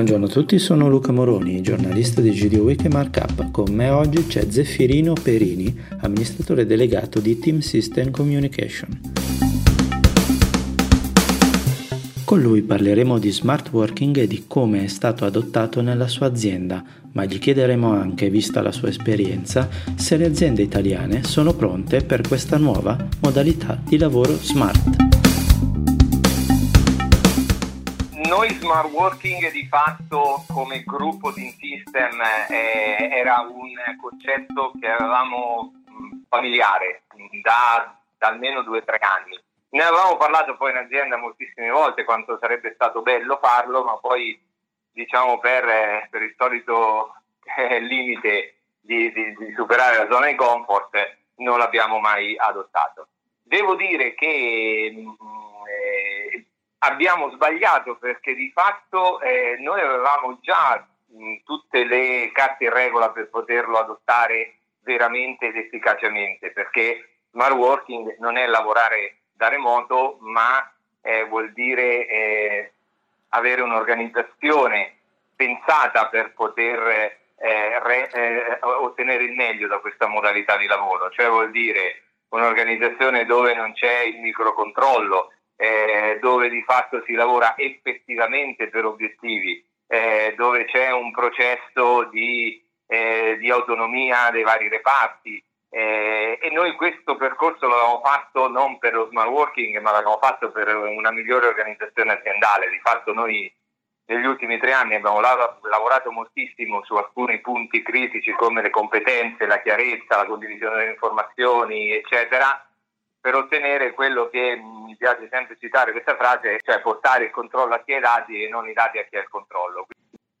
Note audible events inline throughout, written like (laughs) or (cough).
Buongiorno a tutti, sono Luca Moroni, giornalista di GD Week e Markup. Con me oggi c'è Zeffirino Perini, amministratore delegato di Team System Communication. Con lui parleremo di smart working e di come è stato adottato nella sua azienda, ma gli chiederemo anche, vista la sua esperienza, se le aziende italiane sono pronte per questa nuova modalità di lavoro smart. Noi smart working di fatto come gruppo di System eh, era un concetto che avevamo familiare da, da almeno due o tre anni. Ne avevamo parlato poi in azienda moltissime volte quanto sarebbe stato bello farlo, ma poi diciamo per, eh, per il solito eh, limite di, di, di, superare la zona di comfort non l'abbiamo mai adottato. Devo dire che mh, eh, abbiamo sbagliato perché di fatto eh, noi avevamo già mh, tutte le carte in regola per poterlo adottare veramente ed efficacemente, perché smart working non è lavorare da remoto, ma eh, vuol dire eh, avere un'organizzazione pensata per poter eh, re, eh, ottenere il meglio da questa modalità di lavoro, cioè vuol dire un'organizzazione dove non c'è il microcontrollo, eh, dove di fatto si lavora effettivamente per obiettivi, eh, dove c'è un processo di, eh, di, autonomia dei vari reparti. Eh, e noi questo percorso l'abbiamo fatto non per lo smart working, ma l'abbiamo fatto per una migliore organizzazione aziendale. Di fatto noi negli ultimi tre anni abbiamo lavorato moltissimo su alcuni punti critici come le competenze, la chiarezza, la condivisione delle informazioni, eccetera per ottenere quello che mi piace sempre citare questa frase, cioè portare il controllo a chi ha i dati e non i dati a chi ha il controllo.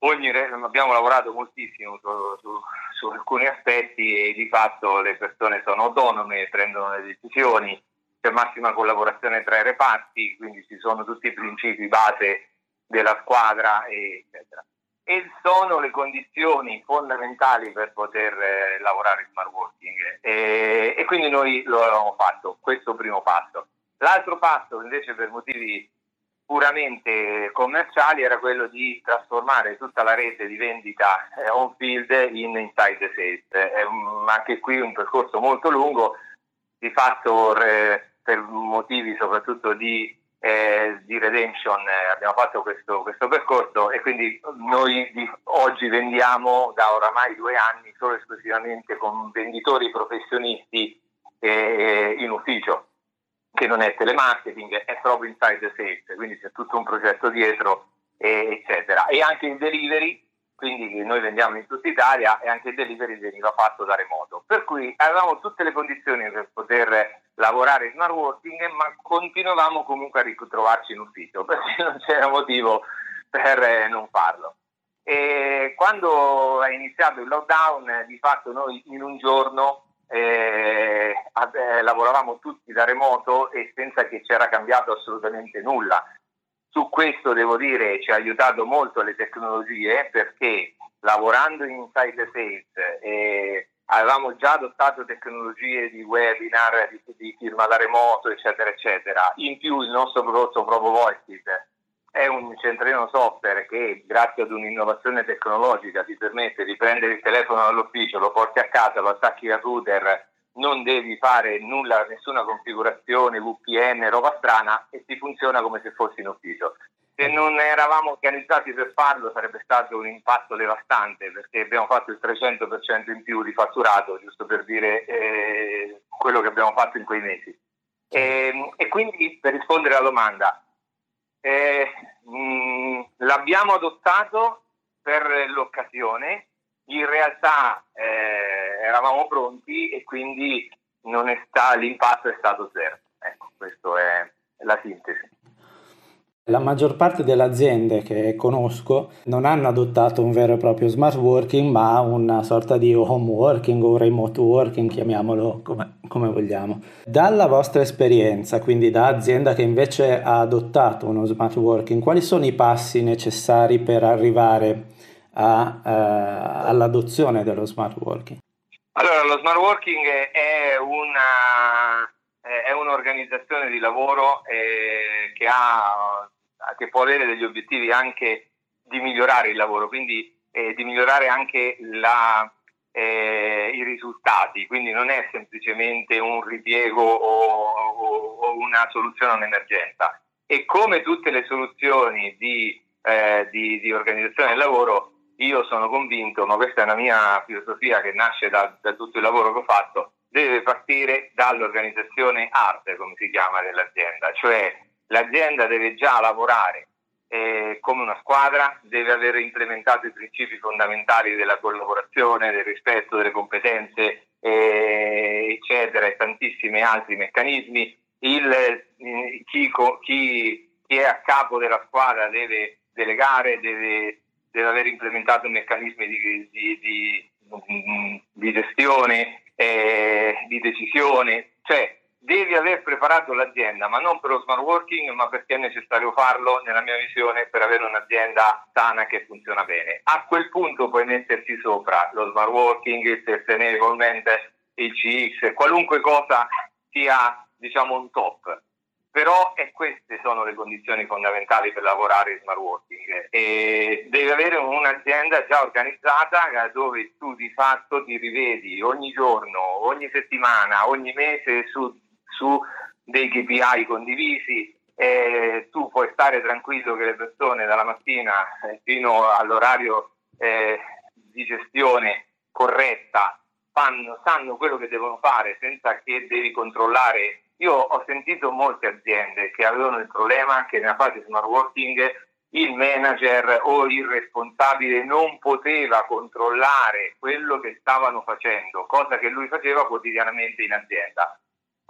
Ogni, abbiamo lavorato moltissimo su, su, su, alcuni aspetti e di fatto le persone sono autonome, prendono le decisioni, c'è massima collaborazione tra i reparti, quindi ci sono tutti i principi base della squadra, eccetera e sono le condizioni fondamentali per poter eh, lavorare in smart working e, e, quindi noi lo avevamo fatto, questo primo passo. L'altro passo invece per motivi puramente commerciali era quello di trasformare tutta la rete di vendita eh, on field in inside sales, eh, anche qui un percorso molto lungo, di fatto re, per motivi soprattutto di eh, di Redemption eh, abbiamo fatto questo, questo, percorso e quindi noi oggi vendiamo da oramai due anni solo esclusivamente con venditori professionisti eh, in ufficio, che non è telemarketing, è proprio inside sales, quindi c'è tutto un progetto dietro, eccetera. E anche il delivery quindi noi vendiamo in tutta Italia e anche il delivery veniva fatto da remoto. Per cui avevamo tutte le condizioni per poter lavorare in smart working, ma continuavamo comunque a ritrovarci in ufficio (laughs) perché non c'era motivo per eh, non farlo. E quando è iniziato il lockdown, di fatto noi in un giorno eh, eh, lavoravamo tutti da remoto e senza che c'era cambiato assolutamente nulla. Su questo devo dire ci ha aiutato molto le tecnologie perché lavorando in Inside Sales eh, avevamo già adottato tecnologie di webinar, di, di, firma da remoto, eccetera, eccetera. In più il nostro prodotto Provo Voices è un centrino software che grazie ad un'innovazione tecnologica ti permette di prendere il telefono dall'ufficio, lo porti a casa, lo attacchi al router non devi fare nulla, nessuna configurazione, VPN, roba strana e ti funziona come se fossi in ufficio. Se non eravamo organizzati per farlo sarebbe stato un impatto devastante perché abbiamo fatto il 300% in più di fatturato, giusto per dire eh, quello che abbiamo fatto in quei mesi. E, e quindi per rispondere alla domanda, eh, mh, l'abbiamo adottato per l'occasione, in realtà eh, eravamo pronti e quindi sta, l'impatto è stato zero. Ecco, questa è la sintesi. La maggior parte delle aziende che conosco non hanno adottato un vero e proprio smart working, ma una sorta di home working o remote working, chiamiamolo come, come vogliamo. Dalla vostra esperienza, quindi da azienda che invece ha adottato uno smart working, quali sono i passi necessari per arrivare a, uh, all'adozione dello smart working? Allora, lo smart working è, una, è un'organizzazione di lavoro eh, che, ha, che può avere degli obiettivi anche di migliorare il lavoro, quindi eh, di migliorare anche la, eh, i risultati, quindi non è semplicemente un ripiego o, o, o una soluzione a un'emergenza. E come tutte le soluzioni di, eh, di, di, organizzazione del lavoro, io sono convinto, ma questa è una mia filosofia che nasce da, da tutto il lavoro che ho fatto, deve partire dall'organizzazione arte, come si chiama, dell'azienda, cioè l'azienda deve già lavorare eh, come una squadra, deve aver implementato i principi fondamentali della collaborazione, del rispetto delle competenze, eh, eccetera, e tantissimi altri meccanismi. Il, eh, chi, chi, chi, è a capo della squadra deve delegare, deve, deve aver implementato meccanismi di, di, di, di gestione, eh, di decisione, cioè devi aver preparato l'azienda, ma non per lo smart working, ma perché è necessario farlo, nella mia visione, per avere un'azienda sana che funziona bene. A quel punto puoi metterci sopra lo smart working, il sustainable il CX, qualunque cosa sia, diciamo, un top. Però e queste sono le condizioni fondamentali per lavorare in smart working. E devi avere un'azienda già organizzata dove tu di fatto ti rivedi ogni giorno, ogni settimana, ogni mese su su dei KPI condivisi e tu puoi stare tranquillo che le persone dalla mattina eh, fino all'orario eh, di gestione corretta fanno, sanno quello che devono fare senza che devi controllare. Io ho sentito molte aziende che avevano il problema che nella fase smart working il manager o il responsabile non poteva controllare quello che stavano facendo, cosa che lui faceva quotidianamente in azienda.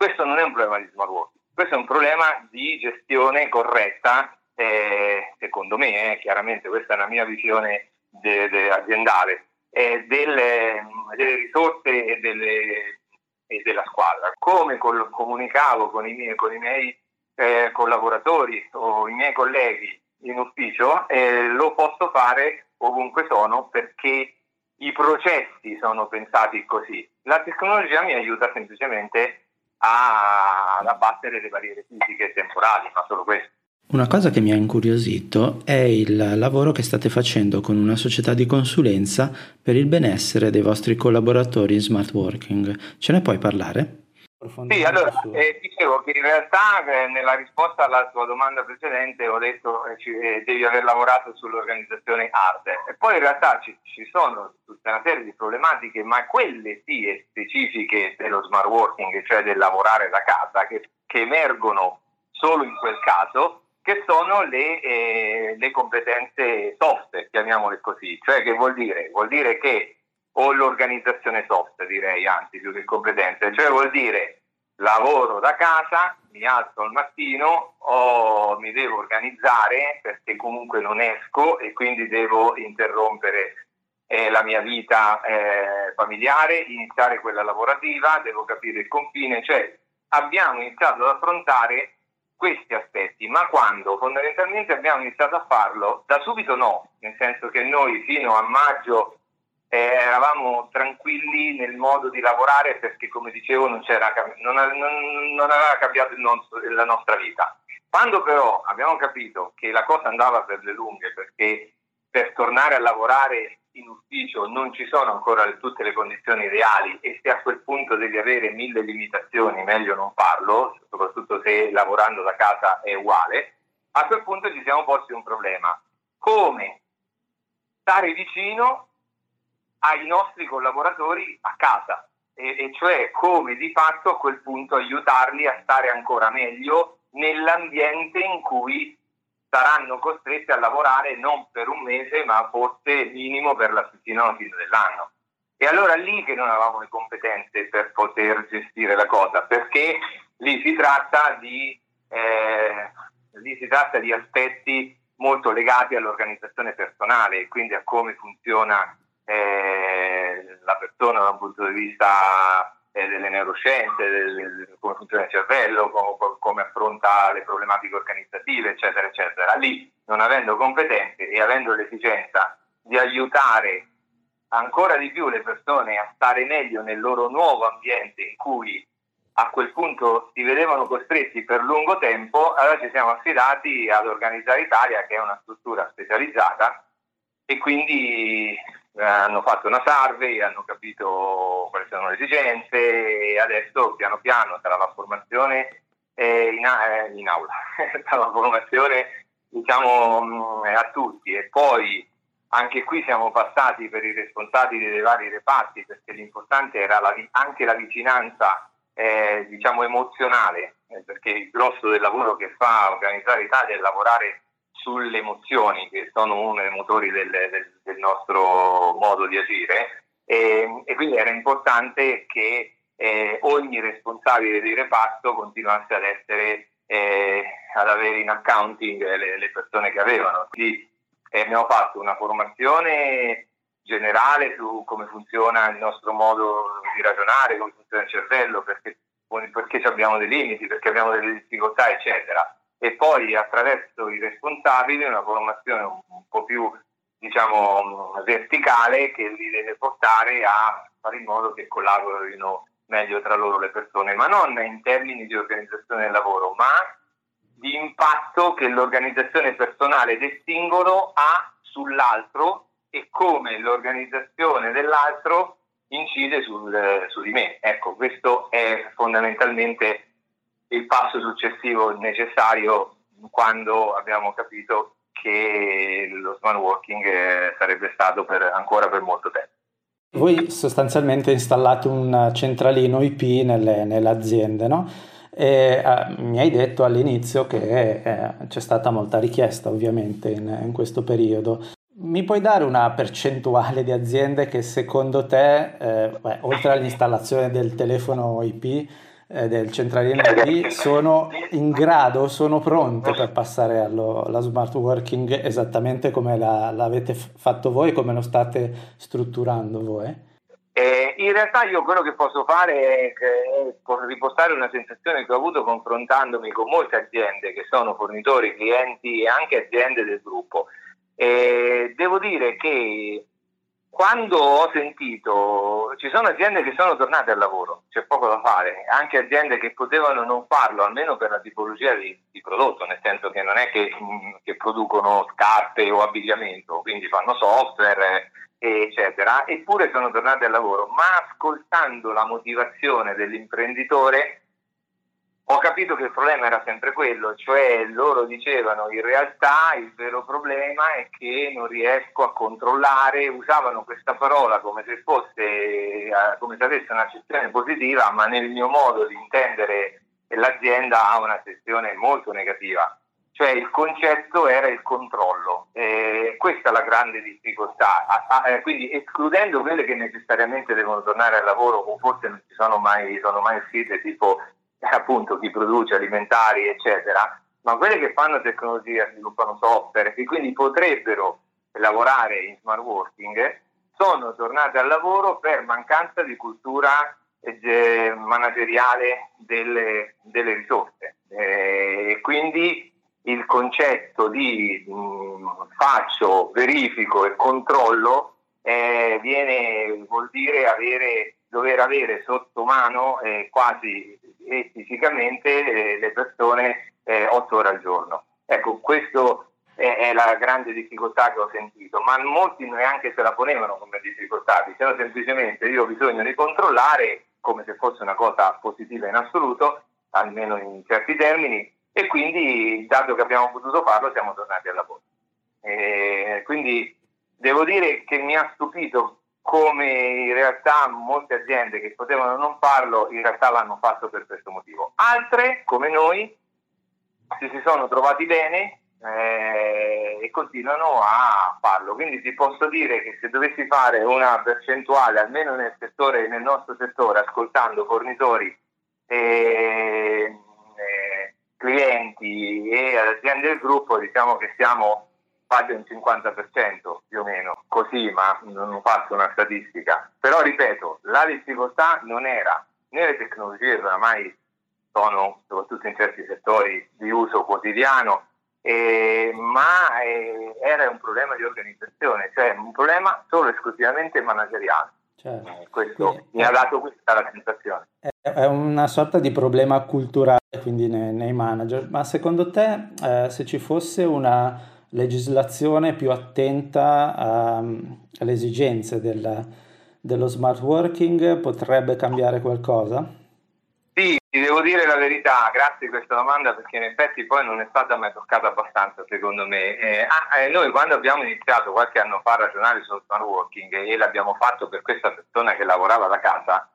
Questo non è un problema di smart working, questo è un problema di gestione corretta, eh, secondo me, eh, chiaramente questa è la mia visione de, de aziendale, eh, delle, delle, risorse e, delle, e, della squadra. Come col, comunicavo con i miei, con i miei eh, collaboratori o i miei colleghi in ufficio, eh, lo posso fare ovunque sono perché i processi sono pensati così. La tecnologia mi aiuta semplicemente ad abbattere le barriere fisiche e temporali, ma solo questo. Una cosa che mi ha incuriosito è il lavoro che state facendo con una società di consulenza per il benessere dei vostri collaboratori in smart working. Ce ne puoi parlare? Sì, allora eh, dicevo che in realtà eh, nella risposta alla tua domanda precedente ho detto che eh, eh, devi aver lavorato sull'organizzazione hard e poi in realtà ci, ci, sono tutta una serie di problematiche, ma quelle sì specifiche dello smart working, cioè del lavorare da casa, che, che emergono solo in quel caso, che sono le, eh, le competenze soft, chiamiamole così, cioè che vuol dire? Vuol dire che o l'organizzazione soft, direi, anzi più che competenze, cioè vuol dire lavoro da casa, mi alzo al mattino o mi devo organizzare perché comunque non esco e quindi devo interrompere eh, la mia vita eh, familiare, iniziare quella lavorativa, devo capire il confine, cioè abbiamo iniziato ad affrontare questi aspetti, ma quando? Fondamentalmente abbiamo iniziato a farlo, da subito no, nel senso che noi fino a maggio eh, eravamo tranquilli nel modo di lavorare perché, come dicevo, non, non, non, non aveva cambiato nostro, la nostra vita. Quando però abbiamo capito che la cosa andava per le lunghe, perché per tornare a lavorare in ufficio non ci sono ancora tutte le condizioni ideali e se a quel punto devi avere mille limitazioni, meglio non farlo, soprattutto se lavorando da casa è uguale, a quel punto ci siamo posti un problema. Come stare vicino ai nostri collaboratori a casa, e, e cioè come di fatto a quel punto aiutarli a stare ancora meglio nell'ambiente in cui saranno costretti a lavorare non per un mese, ma forse minimo per la fino alla fine dell'anno. E allora lì che non avevamo le competenze per poter gestire la cosa, perché lì si tratta di, eh, lì si tratta di aspetti molto legati all'organizzazione personale, quindi a come funziona eh, la persona da un punto di vista eh, delle neuroscienze, del, come funziona il cervello, come, come, affronta le problematiche organizzative, eccetera, eccetera. Lì, non avendo competenze e avendo l'esigenza di aiutare ancora di più le persone a stare meglio nel loro nuovo ambiente in cui a quel punto si vedevano costretti per lungo tempo, allora ci siamo affidati ad Organizzare Italia, che è una struttura specializzata e quindi hanno fatto una survey, hanno capito quali sono le esigenze e adesso piano piano tra la formazione eh, in, eh, in, aula, (laughs) tra la formazione diciamo mm, a tutti. E poi anche qui siamo passati per i responsabili dei vari reparti perché l'importante era la, anche la vicinanza eh, diciamo emozionale eh, perché il grosso del lavoro che fa Organizzare Italia è lavorare sulle emozioni che sono uno dei motori del, del, del nostro modo di agire e, e quindi era importante che eh, ogni responsabile di reparto continuasse ad essere eh, ad avere in accounting le, le persone che avevano. Quindi eh, abbiamo fatto una formazione generale su come funziona il nostro modo di ragionare, come funziona il cervello, perché, perché abbiamo dei limiti, perché abbiamo delle difficoltà, eccetera e poi attraverso i responsabili una formazione un, po' più diciamo verticale che li deve portare a fare in modo che collaborino meglio tra loro le persone, ma non in termini di organizzazione del lavoro, ma di impatto che l'organizzazione personale del singolo ha sull'altro e come l'organizzazione dell'altro incide sul, su di me. Ecco, questo è fondamentalmente il passo successivo necessario quando abbiamo capito che lo smart working eh, sarebbe stato per, ancora per molto tempo. Voi sostanzialmente installate un centralino IP nelle, nelle aziende, no? E eh, mi hai detto all'inizio che eh, c'è stata molta richiesta ovviamente in, in, questo periodo. Mi puoi dare una percentuale di aziende che secondo te, eh, beh, oltre all'installazione del telefono IP, eh, del centralino IP sono in grado, sono pronte per passare allo, alla smart working esattamente come la, l'avete f- fatto voi, come lo state strutturando voi? Eh, in realtà io quello che posso fare è, è ripostare una sensazione che ho avuto confrontandomi con molte aziende che sono fornitori, clienti e anche aziende del gruppo. Eh, devo dire che quando ho sentito, ci sono aziende che sono tornate al lavoro, c'è poco da fare, anche aziende che potevano non farlo, almeno per la tipologia di, di prodotto, nel senso che non è che, mm, che, producono scarpe o abbigliamento, quindi fanno software, eccetera, eppure sono tornate al lavoro, ma ascoltando la motivazione dell'imprenditore ho capito che il problema era sempre quello, cioè loro dicevano in realtà il vero problema è che non riesco a controllare, usavano questa parola come se fosse, eh, come se avesse un'accezione positiva, ma nel mio modo di intendere l'azienda ha un'accezione molto negativa. Cioè il concetto era il controllo, eh, questa è la grande difficoltà, ah, ah, eh, quindi escludendo quelle che necessariamente devono tornare al lavoro o forse non ci sono mai, sono mai uscite tipo appunto chi produce alimentari, eccetera, ma quelle che fanno tecnologia, sviluppano software, che quindi potrebbero lavorare in smart working, sono tornate al lavoro per mancanza di cultura eh, manageriale delle, delle risorse. E quindi il concetto di mh, mm, faccio, verifico e controllo eh, viene, vuol dire avere, dover avere sotto mano eh, quasi e fisicamente eh, le persone eh, otto ore al giorno. Ecco, questa è, è, la grande difficoltà che ho sentito, ma molti neanche se la ponevano come difficoltà, dicevano semplicemente io ho bisogno di controllare come se fosse una cosa positiva in assoluto, almeno in certi termini, e quindi dato che abbiamo potuto farlo siamo tornati al lavoro. E quindi devo dire che mi ha stupito come in realtà molte aziende che potevano non farlo in realtà l'hanno fatto per questo motivo. Altre, come noi, si, si sono trovati bene eh, e continuano a farlo. Quindi ti posso dire che se dovessi fare una percentuale, almeno nel, settore, nel nostro settore, ascoltando fornitori, eh, eh, clienti e aziende del gruppo, diciamo che siamo quasi un 50% più o meno, così, ma non fatto una statistica. Però ripeto, la difficoltà non era né le tecnologie che oramai sono, soprattutto in certi settori, di uso quotidiano, eh, ma eh, era un problema di organizzazione, cioè un problema solo esclusivamente manageriale. Certo. Eh, questo quindi, mi ha dato questa la sensazione. È una sorta di problema culturale quindi nei, nei manager, ma secondo te eh, se ci fosse una legislazione più attenta a, alle esigenze del, dello smart working potrebbe cambiare qualcosa? Sì, ti devo dire la verità, grazie di questa domanda perché in effetti poi non è stata mai toccata abbastanza secondo me. Eh, ah, eh, noi quando abbiamo iniziato qualche anno fa a ragionare sullo smart working e l'abbiamo fatto per questa persona che lavorava da casa,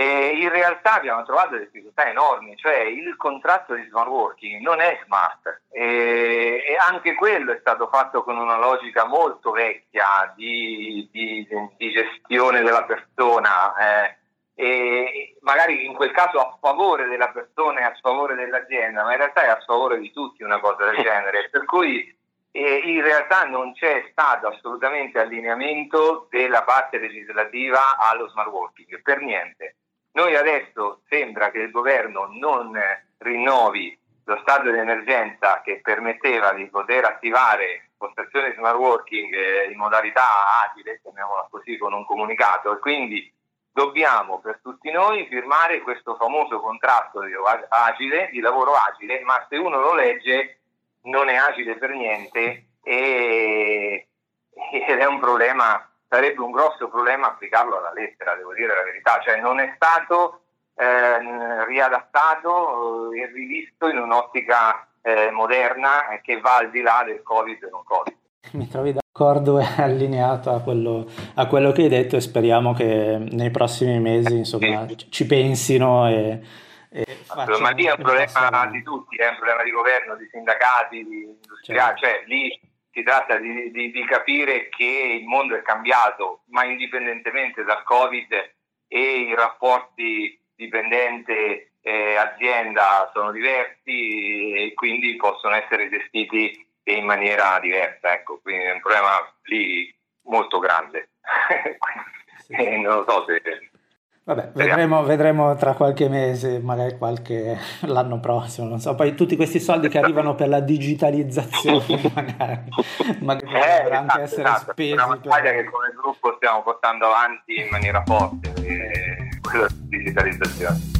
eh, in realtà abbiamo trovato delle difficoltà enormi, cioè il contratto di smart working non è smart e anche quello è stato fatto con una logica molto vecchia di, di, di gestione della persona. Eh, e magari in quel caso a favore della persona e a favore dell'azienda, ma in realtà è a favore di tutti una cosa del genere, per cui eh, in realtà non c'è stato assolutamente allineamento della parte legislativa allo smart working, per niente. Noi adesso sembra che il governo non rinnovi lo stato di emergenza che permetteva di poter attivare postazioni smart working in modalità agile, chiamiamola così, con un comunicato. E quindi dobbiamo per tutti noi firmare questo famoso contratto di, agile, di lavoro agile, ma se uno lo legge non è agile per niente e, (laughs) ed è un problema, sarebbe un grosso problema applicarlo alla lettera, devo dire la verità, cioè non è stato eh, riadattato e rivisto in un'ottica eh, moderna che va al di là del Covid e non Covid. Mi trovi d'accordo e (laughs) allineato a quello, a quello, che hai detto e speriamo che nei prossimi mesi insomma, ci pensino e, e ma lì è un problema di tutti, è un problema di governo, di sindacati, di industriali, certo. cioè lì si tratta di, di, di, capire che il mondo è cambiato, ma indipendentemente dal Covid e i rapporti dipendente eh, azienda sono diversi e quindi possono essere gestiti in maniera diversa. Ecco, quindi è un problema lì molto grande. (laughs) e non lo so se... Vabbè, vedremo, vedremo, tra qualche mese, magari qualche (laughs) l'anno prossimo, non so, poi tutti questi soldi che arrivano per la digitalizzazione (laughs) magari, magari eh, esatto, anche essere esatto. spesi. È una battaglia per... che come gruppo stiamo portando avanti in maniera forte, eh, quella digitalizzazione.